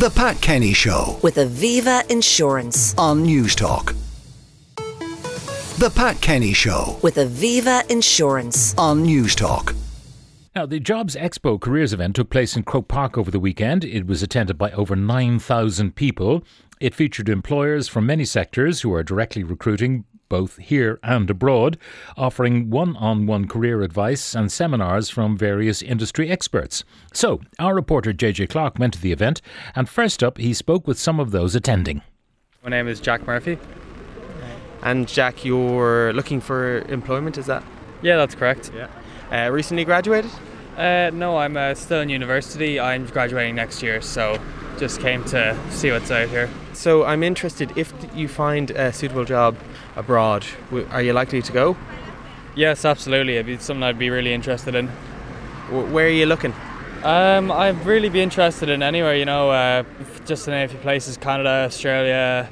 The Pat Kenny Show with Aviva Insurance. on Newstalk. The Pat Kenny Show With Aviva Insurance. on Newstalk. Now, the Jobs Expo careers event took place in Croke Park over the weekend. It was attended by over 9,000 people. It featured employers from many sectors who are directly recruiting both here and abroad, offering one on one career advice and seminars from various industry experts. So, our reporter JJ Clarke went to the event, and first up, he spoke with some of those attending. My name is Jack Murphy. And Jack, you're looking for employment, is that? Yeah, that's correct. Yeah. Uh, recently graduated? Uh, no, I'm uh, still in university. I'm graduating next year, so just came to see what's out here. So I'm interested if you find a suitable job abroad, are you likely to go? Yes, absolutely. It'd be something I'd be really interested in. Where are you looking? Um, I'd really be interested in anywhere, you know, uh, just to name a few places Canada, Australia,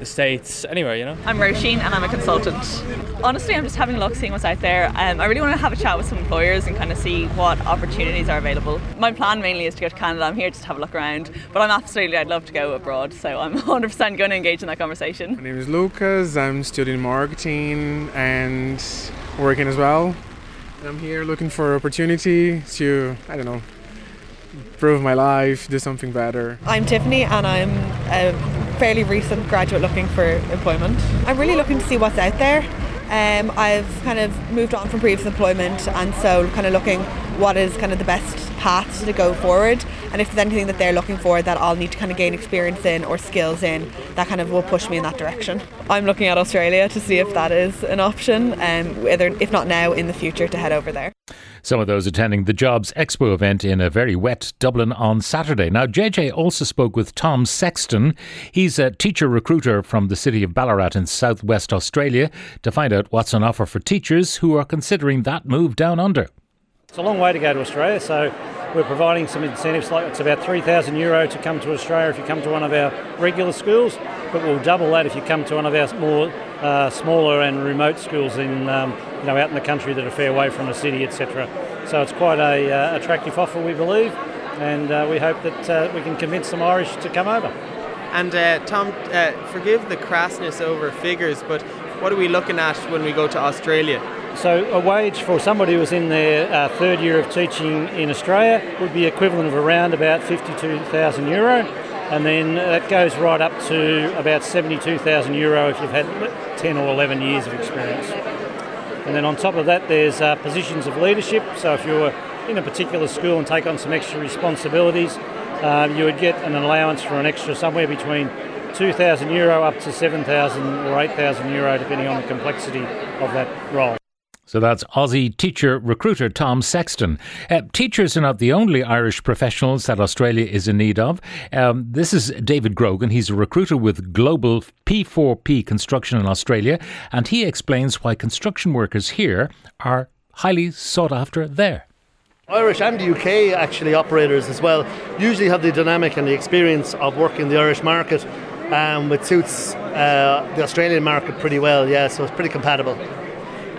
the States, anywhere, you know. I'm Roisin and I'm a consultant. Honestly, I'm just having a look, seeing what's out there. Um, I really want to have a chat with some employers and kind of see what opportunities are available. My plan mainly is to go to Canada. I'm here just to have a look around, but I'm absolutely, I'd love to go abroad, so I'm 100% going to engage in that conversation. My name is Lucas. I'm studying marketing and working as well. I'm here looking for opportunity to, I don't know, improve my life, do something better. I'm Tiffany and I'm a fairly recent graduate looking for employment. I'm really looking to see what's out there. Um, I've kind of moved on from previous employment and so kind of looking what is kind of the best path to go forward and if there's anything that they're looking for that I'll need to kind of gain experience in or skills in that kind of will push me in that direction. I'm looking at Australia to see if that is an option um, whether if not now in the future to head over there. Some of those attending the Jobs Expo event in a very wet Dublin on Saturday. Now, JJ also spoke with Tom Sexton. He's a teacher recruiter from the city of Ballarat in southwest Australia to find out what's on offer for teachers who are considering that move down under. It's a long way to go to Australia, so we're providing some incentives. Like it's about three thousand euro to come to Australia if you come to one of our regular schools, but we'll double that if you come to one of our more uh, smaller and remote schools in um, you know out in the country that are fair away from the city, etc. So it's quite a uh, attractive offer, we believe, and uh, we hope that uh, we can convince some Irish to come over. And uh, Tom, uh, forgive the crassness over figures, but what are we looking at when we go to Australia? So a wage for somebody who's in their uh, third year of teaching in Australia would be equivalent of around about 52,000 euro, and then that goes right up to about 72,000 euro if you've had 10 or 11 years of experience. And then on top of that, there's uh, positions of leadership. So if you're in a particular school and take on some extra responsibilities, uh, you would get an allowance for an extra somewhere between 2,000 euro up to 7,000 or 8,000 euro, depending on the complexity of that role. So that's Aussie teacher recruiter Tom Sexton. Uh, teachers are not the only Irish professionals that Australia is in need of. Um, this is David Grogan. He's a recruiter with Global P4P Construction in Australia, and he explains why construction workers here are highly sought after there. Irish and UK actually operators as well usually have the dynamic and the experience of working the Irish market, um, which suits uh, the Australian market pretty well. Yeah, so it's pretty compatible.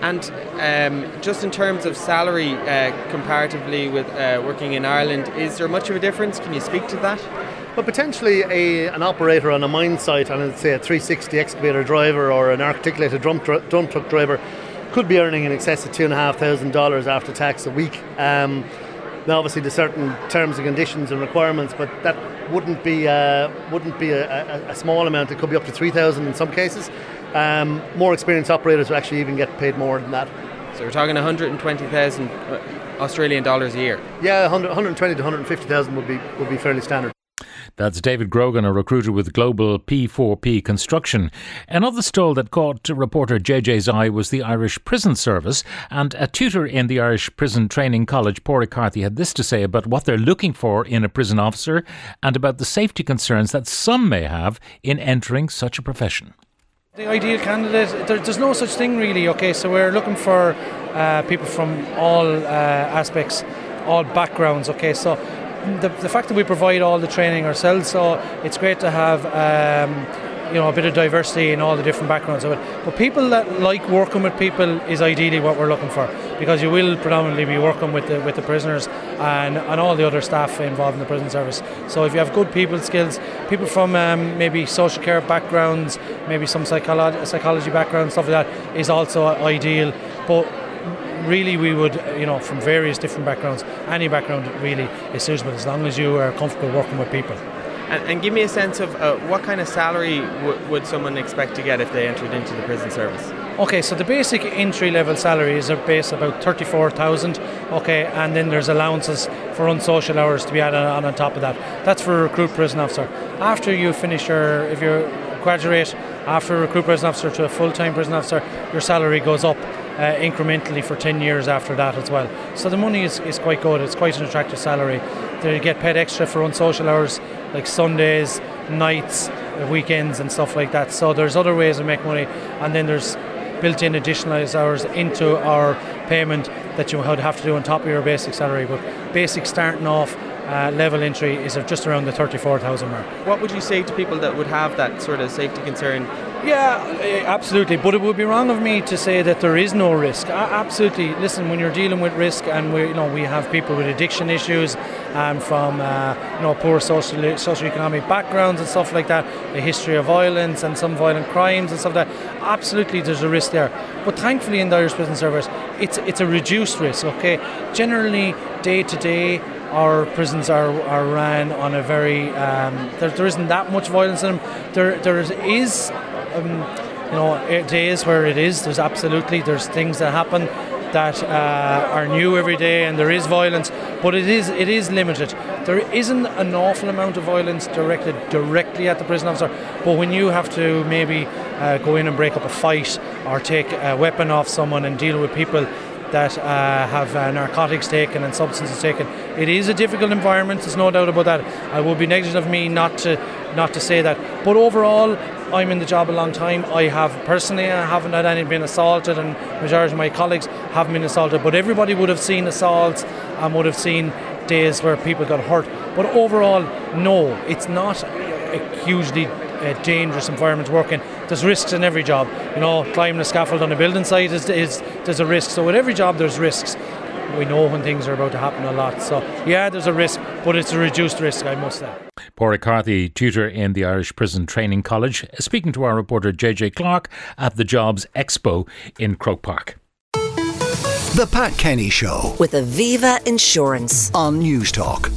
And um, just in terms of salary uh, comparatively with uh, working in Ireland, is there much of a difference? Can you speak to that? But potentially a, an operator on a mine site, and say a 360 excavator driver or an articulated drum, tr- dump truck driver, could be earning in excess of two and a half thousand dollars after tax a week. Um, now, obviously, there's certain terms and conditions and requirements, but that wouldn't be uh, wouldn't be a, a, a small amount. It could be up to three thousand in some cases. Um, more experienced operators will actually even get paid more than that. So we're talking 120,000 Australian dollars a year. Yeah, 100, 120 to 150,000 would be would be fairly standard. That's David Grogan, a recruiter with Global P4P Construction. Another stall that caught reporter JJ's eye was the Irish Prison Service, and a tutor in the Irish Prison Training College, Paul Carthy, had this to say about what they're looking for in a prison officer and about the safety concerns that some may have in entering such a profession. The ideal candidate, there, there's no such thing really, okay, so we're looking for uh, people from all uh, aspects, all backgrounds, okay, so the, the fact that we provide all the training ourselves, so it's great to have um, you know a bit of diversity in all the different backgrounds of it. But people that like working with people is ideally what we're looking for because you will predominantly be working with the with the prisoners and, and all the other staff involved in the prison service. So if you have good people skills, people from um, maybe social care backgrounds, maybe some psycholo- psychology background, stuff like that is also ideal. But really we would you know from various different backgrounds any background really is suitable as long as you are comfortable working with people And, and give me a sense of uh, what kind of salary w- would someone expect to get if they entered into the prison service? Okay, so the basic entry level salary is a base about 34,000. Okay, and then there's allowances for unsocial hours to be added on on top of that. That's for a recruit prison officer. After you finish your, if you graduate after a recruit prison officer to a full time prison officer, your salary goes up. Uh, incrementally for 10 years after that as well. So the money is, is quite good, it's quite an attractive salary. They get paid extra for unsocial hours like Sundays, nights, uh, weekends, and stuff like that. So there's other ways to make money, and then there's built in additional hours into our payment that you would have to do on top of your basic salary. But basic starting off uh, level entry is just around the 34,000 mark. What would you say to people that would have that sort of safety concern? Yeah, eh, absolutely. But it would be wrong of me to say that there is no risk. Absolutely. Listen, when you're dealing with risk, and we, you know, we have people with addiction issues, and from uh, you know poor social socioeconomic backgrounds and stuff like that, a history of violence and some violent crimes and stuff like that. Absolutely, there's a risk there. But thankfully, in the Irish Prison Service, it's it's a reduced risk. Okay, generally day to day our prisons are, are ran on a very um, there, there isn't that much violence in them. There there is um, you know days where it is. There's absolutely there's things that happen that uh, are new every day, and there is violence, but it is it is limited. There isn't an awful amount of violence directed directly at the prison officer, but when you have to maybe uh, go in and break up a fight or take a weapon off someone and deal with people that uh, have uh, narcotics taken and substances taken. It is a difficult environment. There's no doubt about that. I would be negligent of me not to not to say that. But overall, I'm in the job a long time. I have personally, I haven't had any been assaulted, and majority of my colleagues haven't been assaulted. But everybody would have seen assaults and would have seen days where people got hurt. But overall, no, it's not a hugely uh, dangerous environment working. There's risks in every job. You know, climbing a scaffold on a building site is, is there's a risk. So with every job, there's risks. We know when things are about to happen a lot. So yeah, there's a risk, but it's a reduced risk, I must say. Paul Carthy, tutor in the Irish Prison Training College, speaking to our reporter JJ Clarke at the Jobs Expo in Croke Park. The Pat Kenny Show with Aviva Insurance on Newstalk.